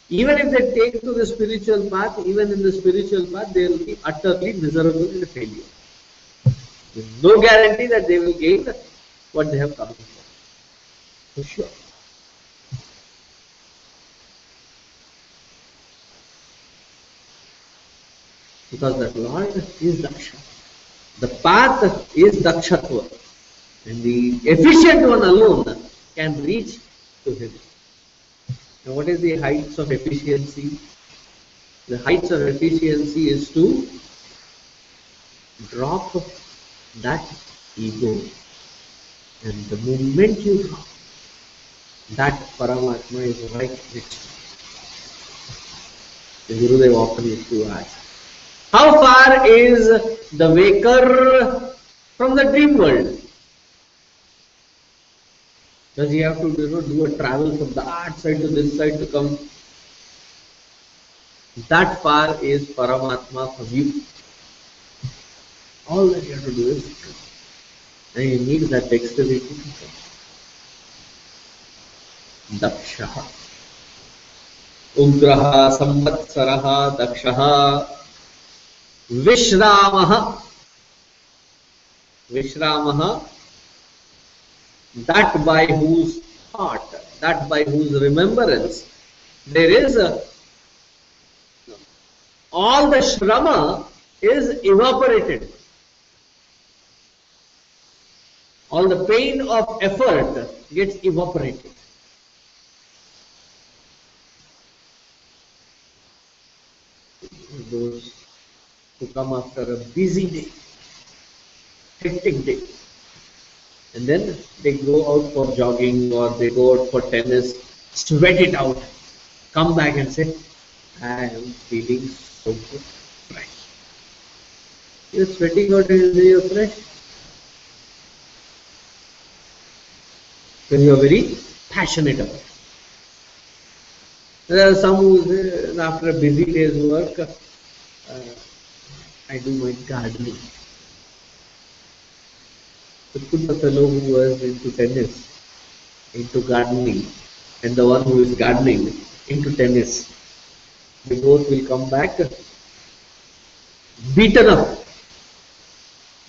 Speaker 1: even if they take to the spiritual path, even in the spiritual path, they will be utterly miserable and failure There's no guarantee that they will gain what they have come for. For sure. Because the Lord is Daksha. The path is Dakshatva. And the efficient one alone can reach to him. Now what is the heights of efficiency? The heights of efficiency is to drop that ego. And the moment you drop, that Paramatma is right next to you. The Gurudev often used to ask, how far is the waker from the dream world? Does he have to you know, do a travel from that side to this side to come? That far is Paramatma from you. All that you have to do is come. and you need that dexterity to come. दक्षः उग्रः संवत्सरः दक्षः विश्रामः विश्रामः that by whose heart, that by whose remembrance, there is a all the shrama is evaporated. All the pain of effort gets evaporated. Those who come after a busy day, hectic day, and then they go out for jogging or they go out for tennis, sweat it out, come back and say, I am feeling so good, fresh. You're sweating out and you're fresh. When you're very passionate about it. There are some who after a busy day's work, uh, I do my gardening. The fellow who was into tennis, into gardening, and the one who is gardening into tennis. They both will come back beaten up.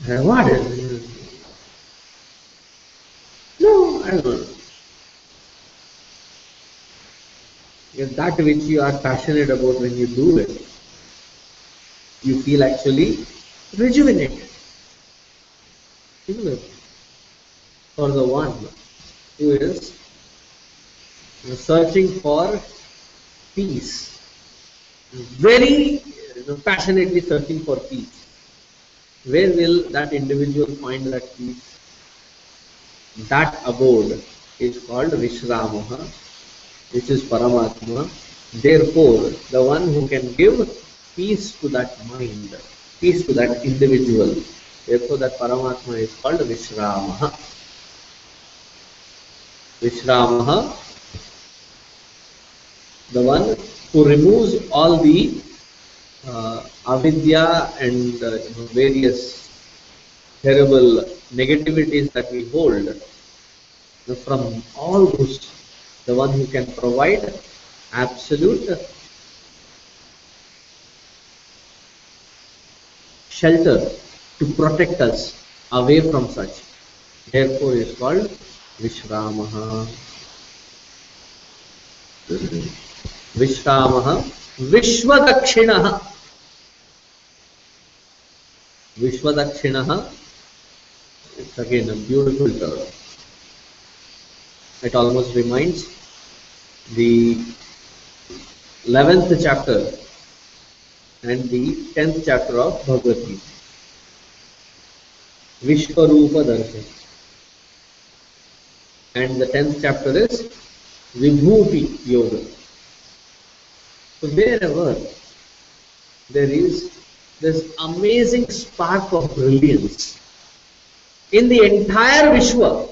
Speaker 1: Uh, what No, I don't that which you are passionate about when you do it, you feel actually rejuvenated. Isn't it? For the one who is searching for peace, very passionately searching for peace. Where will that individual find that peace? That abode is called Vishramaha, which is Paramatma. Therefore, the one who can give peace to that mind, peace to that individual, therefore that Paramatma is called Vishramaha. Vishramaha, the one who removes all the uh, avidya and uh, various terrible negativities that we hold from all those the one who can provide absolute shelter to protect us away from such. Therefore is called Vishram. Vishram Vishwadakshin. Vishwadakshin. It's again beautiful it almost remind the eleventh chapter and the tenth chapter of Bhagavadgita Vishwa Roop Darshan And the 10th chapter is Vibhuti Yoga. So wherever there is this amazing spark of brilliance in the entire Vishwa,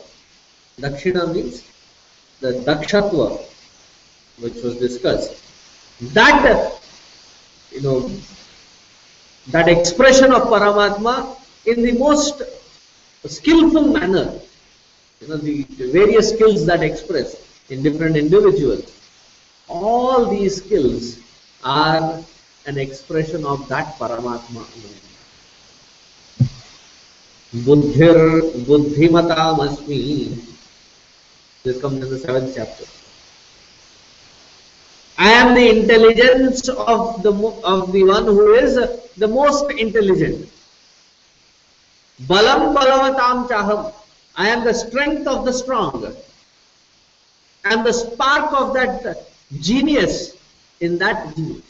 Speaker 1: Dakshina means the Dakshatva, which was discussed, that you know that expression of Paramatma in the most skillful manner, you know the, the various skills that express in different individuals, all these skills are an expression of that Paramatma. Buddhir Buddhimatam This comes in the seventh chapter. I am the intelligence of the of the one who is the most intelligent. Balam balavatam chaham. I am the strength of the strong. I am the spark of that genius in that genius.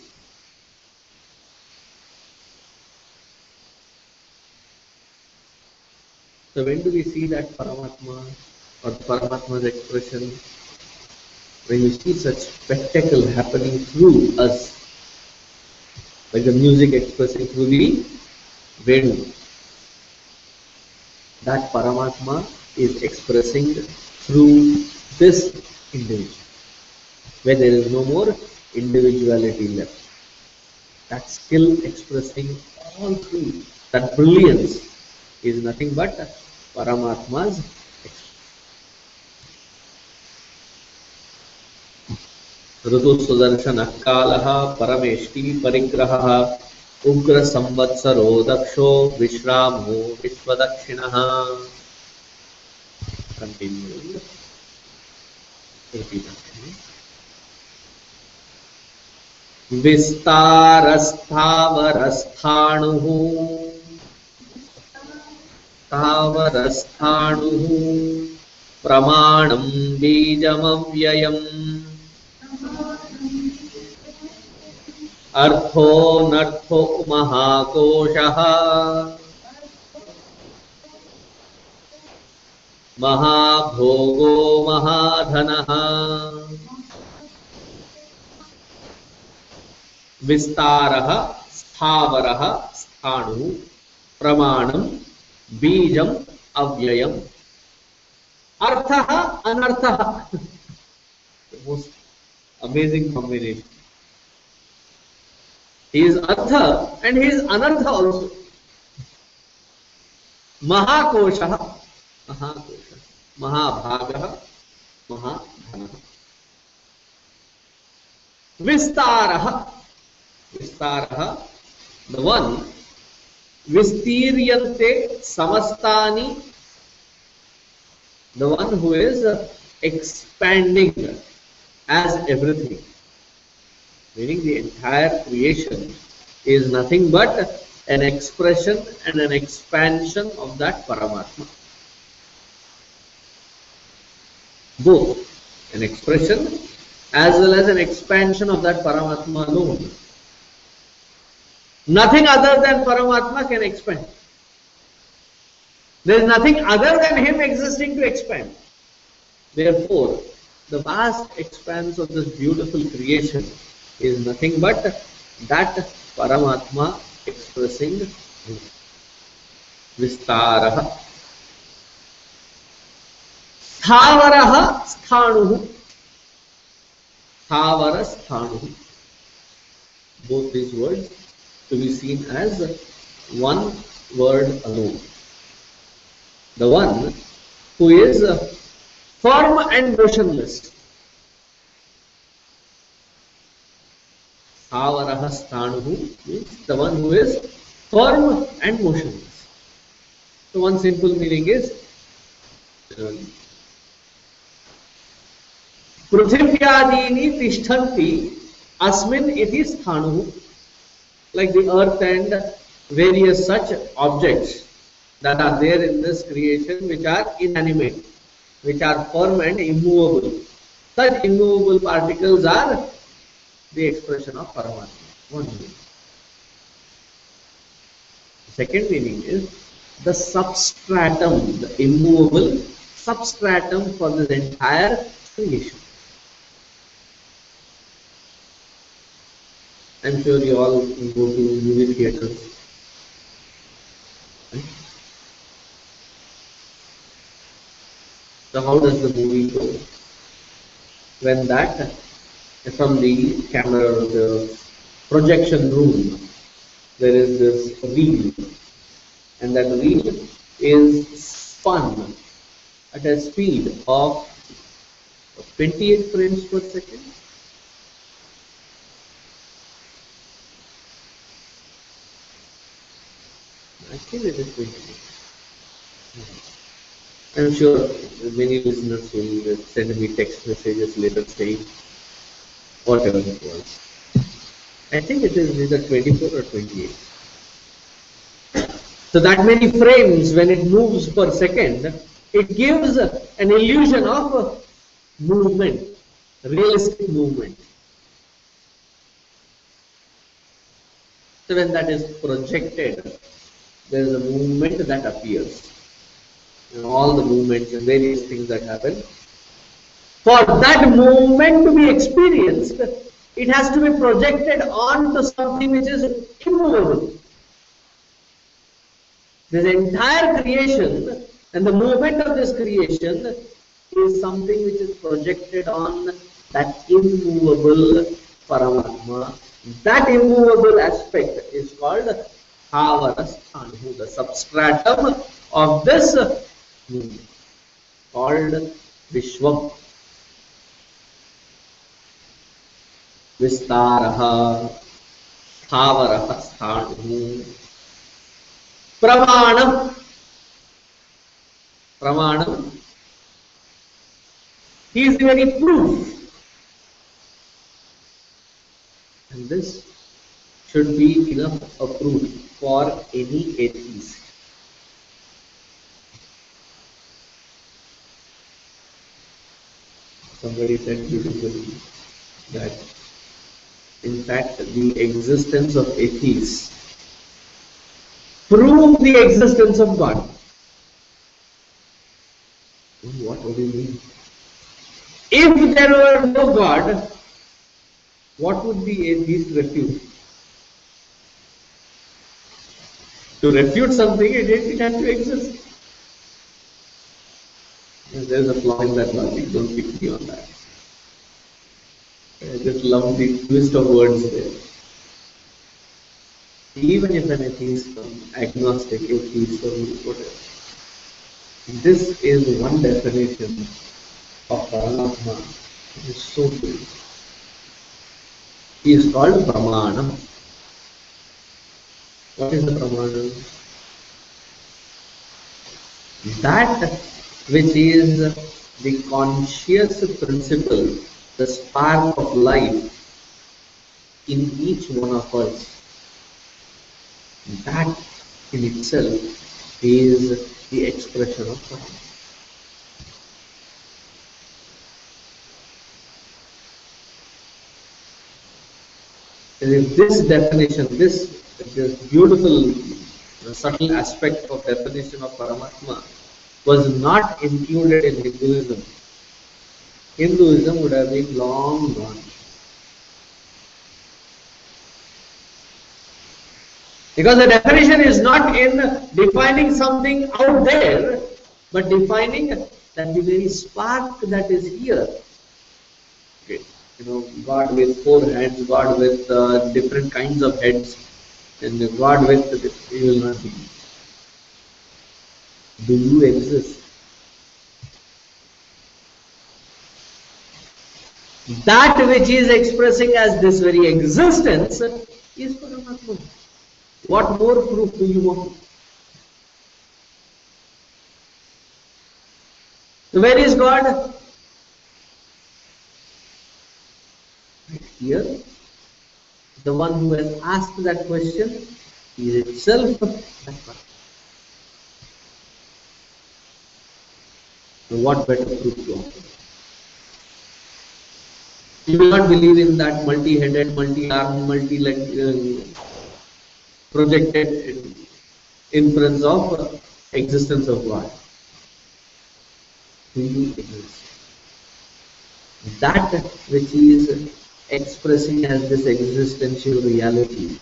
Speaker 1: So when do we see that Paramatma or Paramatma's expression? When you see such spectacle happening through us, like the music expressing through the Venu, that Paramatma is expressing through this individual, where there is no more individuality left. That skill expressing all through that brilliance is nothing but Paramatma's ऋतुसुदर्शनः कालः परमेष्टि परिग्रहः उग्रसंवत्सरो दक्षो विश्रामो विश्वदक्षिणः. विस्तारस्थावरस्थाणुः। स्थावरस्थाणुः। प्रमाणं बीजमव्ययम् अर्थोऽनर्थो महाकोशः। महाभोगो महाधनः। विस्तारः स्थावरः स्थाणु प्रमाणं बीजम् अव्ययम्। अर्थः अनर्थः। Amazing combination. He is artha and he is anartha also महाकोशः महाकोशः महाभागः महाधनः विस्तारः विस्तारः the one vistiriyante samastani the one who is expanding as everything meaning the entire creation is nothing but an expression and an expansion of that paramatma both an expression as well as an expansion of that paramatma alone Nothing other than Paramatma can expand. There is nothing other than Him existing to expand. Therefore, the vast expanse of this beautiful creation is nothing but that Paramatma expressing Vistaraha. Sthavaraha Sthanuhu. Sthavara Sthanuhu. Both these words to be seen as one word alone. The one who is firm and motionless. Avaraha Stanuhu means the one who is firm and motionless. So one simple meaning is पृथिव्यादीनि तिष्ठन्ति अस्मिन् इति स्थाणुः like the earth and various such objects that are there in this creation which are inanimate, which are firm and immovable. Such immovable particles are the expression of Paramatma. One meaning. Second meaning is the substratum, the immovable substratum for this entire creation. I'm sure you all go to movie theaters. Right? So how does the movie go? When that from the camera the projection room, there is this reel, and that reel is spun at a speed of 28 frames per second I think it is going to be. I'm sure many listeners will send me text messages later saying whatever it was. I think it is either 24 or 28. So that many frames when it moves per second, it gives an illusion of movement, realistic movement. So when that is projected, there is a movement that appears. And all the movements and various things that happen. For that movement to be experienced, it has to be projected onto something which is immovable. This entire creation and the movement of this creation is something which is projected on that immovable Paramatma. That immovable aspect is called Sthavarasthanuhu, the substratum of this movement, called Vishwam. विस्तारः स्थावरः प्रमाणम् he is the very proof and this should be enough a proof for any atheist somebody said beautifully that in fact the existence of atheists prove the existence of God. What do you mean? If there were no God, what would the atheist refute? To refute something, it, it to exist. There's a flaw in that logic, don't pick me on that. I just love the twist of words there. Even if an atheist, agnostic, atheist, or whatever, this is one definition of Paramatma. It is so good. He is called Pramanam. What is the Pramanam? That which is the conscious principle the spark of life in each one of us. That in itself is the expression of God. this definition, this, this beautiful, subtle aspect of definition of Paramatma was not included in Hinduism Hinduism would have been long gone. Because the definition is not in defining something out there, but defining that the very spark that is here. Okay. You know, God with four hands, God with uh, different kinds of heads, and God with, He will not be. Do you exist? That which is expressing as this very existence is Paramatma. What more proof do you want? Where is God? Here, the one who has asked that question is itself that. So what better proof to offer? You not believe in that multi-headed, multi-armed, multi-leg uh, inference of uh, existence of God. He exist. That which is expressing as this existential reality,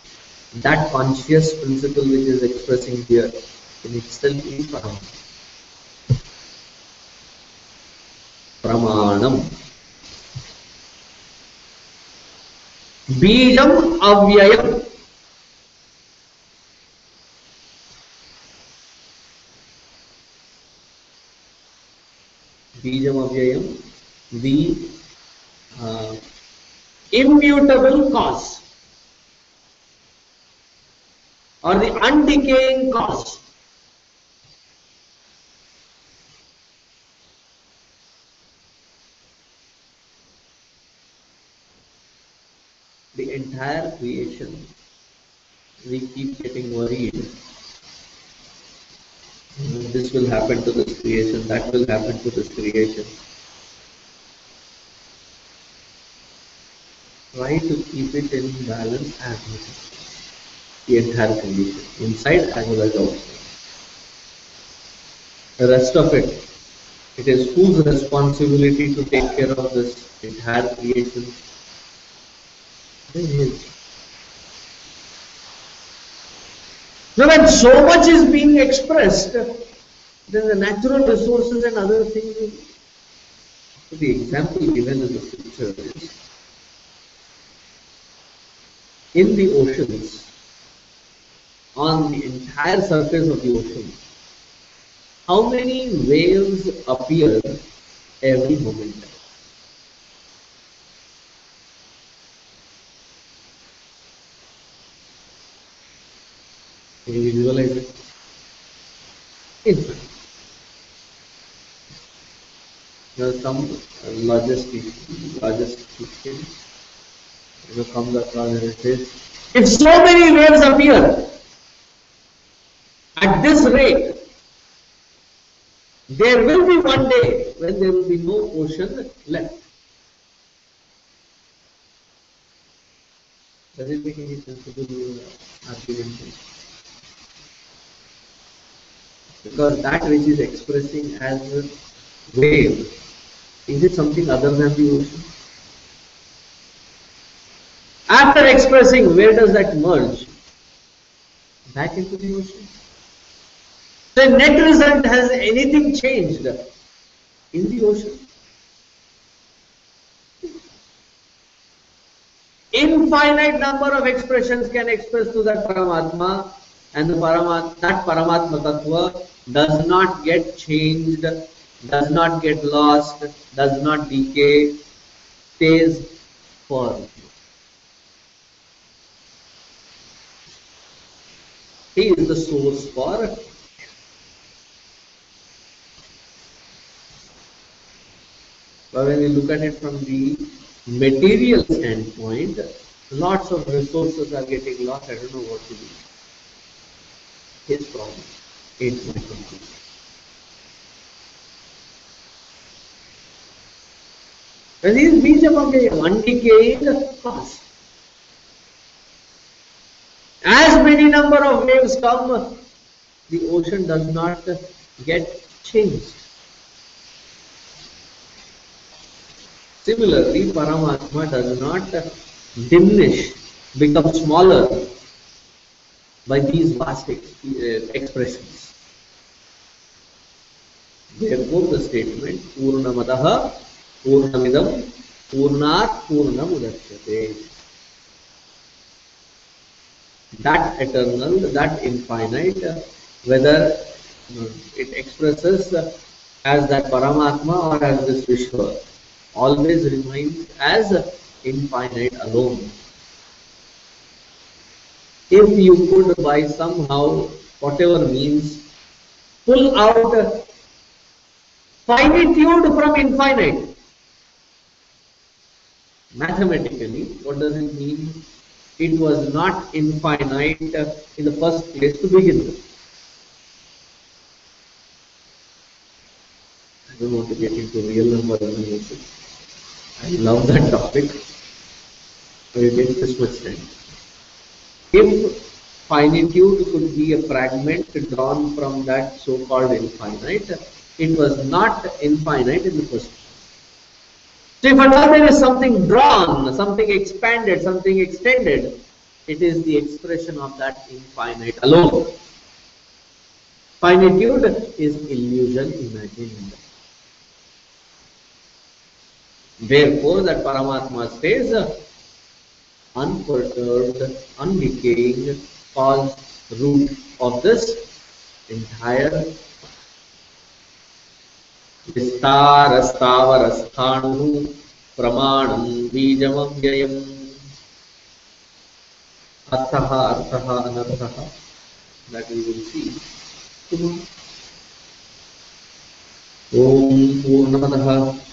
Speaker 1: that conscious principle which is expressing here in itself is Param. Pramanam. बीजम अव्ययम बीजम अव्ययम the uh, immutable cause. Or the undecaying cause. Entire creation, we keep getting worried this will happen to this creation, that will happen to this creation. Try to keep it in balance as much. The entire condition, inside as well as outside. The rest of it, it is whose responsibility to take care of this entire creation? His. So when so much is being expressed, then the natural resources and other things. The example given in the scripture is in the oceans, on the entire surface of the ocean, how many waves appear every moment? Can you visualize it? Infinite. There are some logistician, logistician, you know, across and it says, if so many waves appear at this rate, there will be one day when there will be no ocean left. Does it make any sensible uh, argument? Because that which is expressing as a wave, is it something other than the ocean? After expressing, where does that merge? Back into the ocean. The net result has anything changed in the ocean? Infinite number of expressions can express to that Paramatma and the Paramat that Paramatma Tattva does not get changed, does not get lost, does not decay, stays for. He is the source for But when we look at it from the material standpoint, lots of resources are getting lost. I don't know what to do. His problem. Ain't my conclusion. When these Bijamavyayam, undecaying fast. As many number of waves come, the ocean does not get changed. Similarly, Paramatma does not diminish, become smaller by these vast ex- uh, expressions. Therefore, the statement Purnamadaha Purnamidam Purnat Purnamudachyate. That eternal, that infinite, whether it expresses as that Paramatma or as this Vishwa, always remains as infinite alone. If you could by somehow, whatever means, pull out finitude from infinite, mathematically, what does it mean? It was not infinite in the first place to begin with. I don't want to get into real number analysis. I love that topic. But it takes this much time. If finitude could be a fragment drawn from that so-called infinite, it was not infinite in the first place. So if at all there is something drawn, something expanded, something extended, it is the expression of that infinite alone. Finitude is illusion imagined. Therefore, that Paramatma stays unperturbed, undecaying, cause root of this entire विस्तारस्तावरस्थाणुः प्रमाणं बीजमव्ययम् अर्थः अर्थः अनर्थः. ॐ पूर्णमदः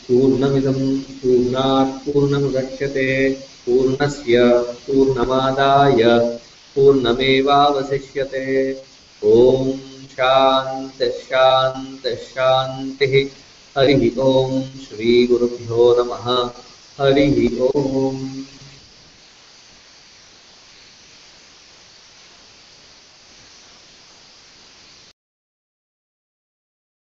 Speaker 1: पूर्णमिदं पूर्णात् पूर्णमुदच्यते पूर्णस्य पूर्णमादाय पूर्णमेवावशिष्यते। ॐ शान्तिः शान्तिः शान्तिः। हरिः ॐ श्रीगुरुभ्यो नमः। हरिः ॐ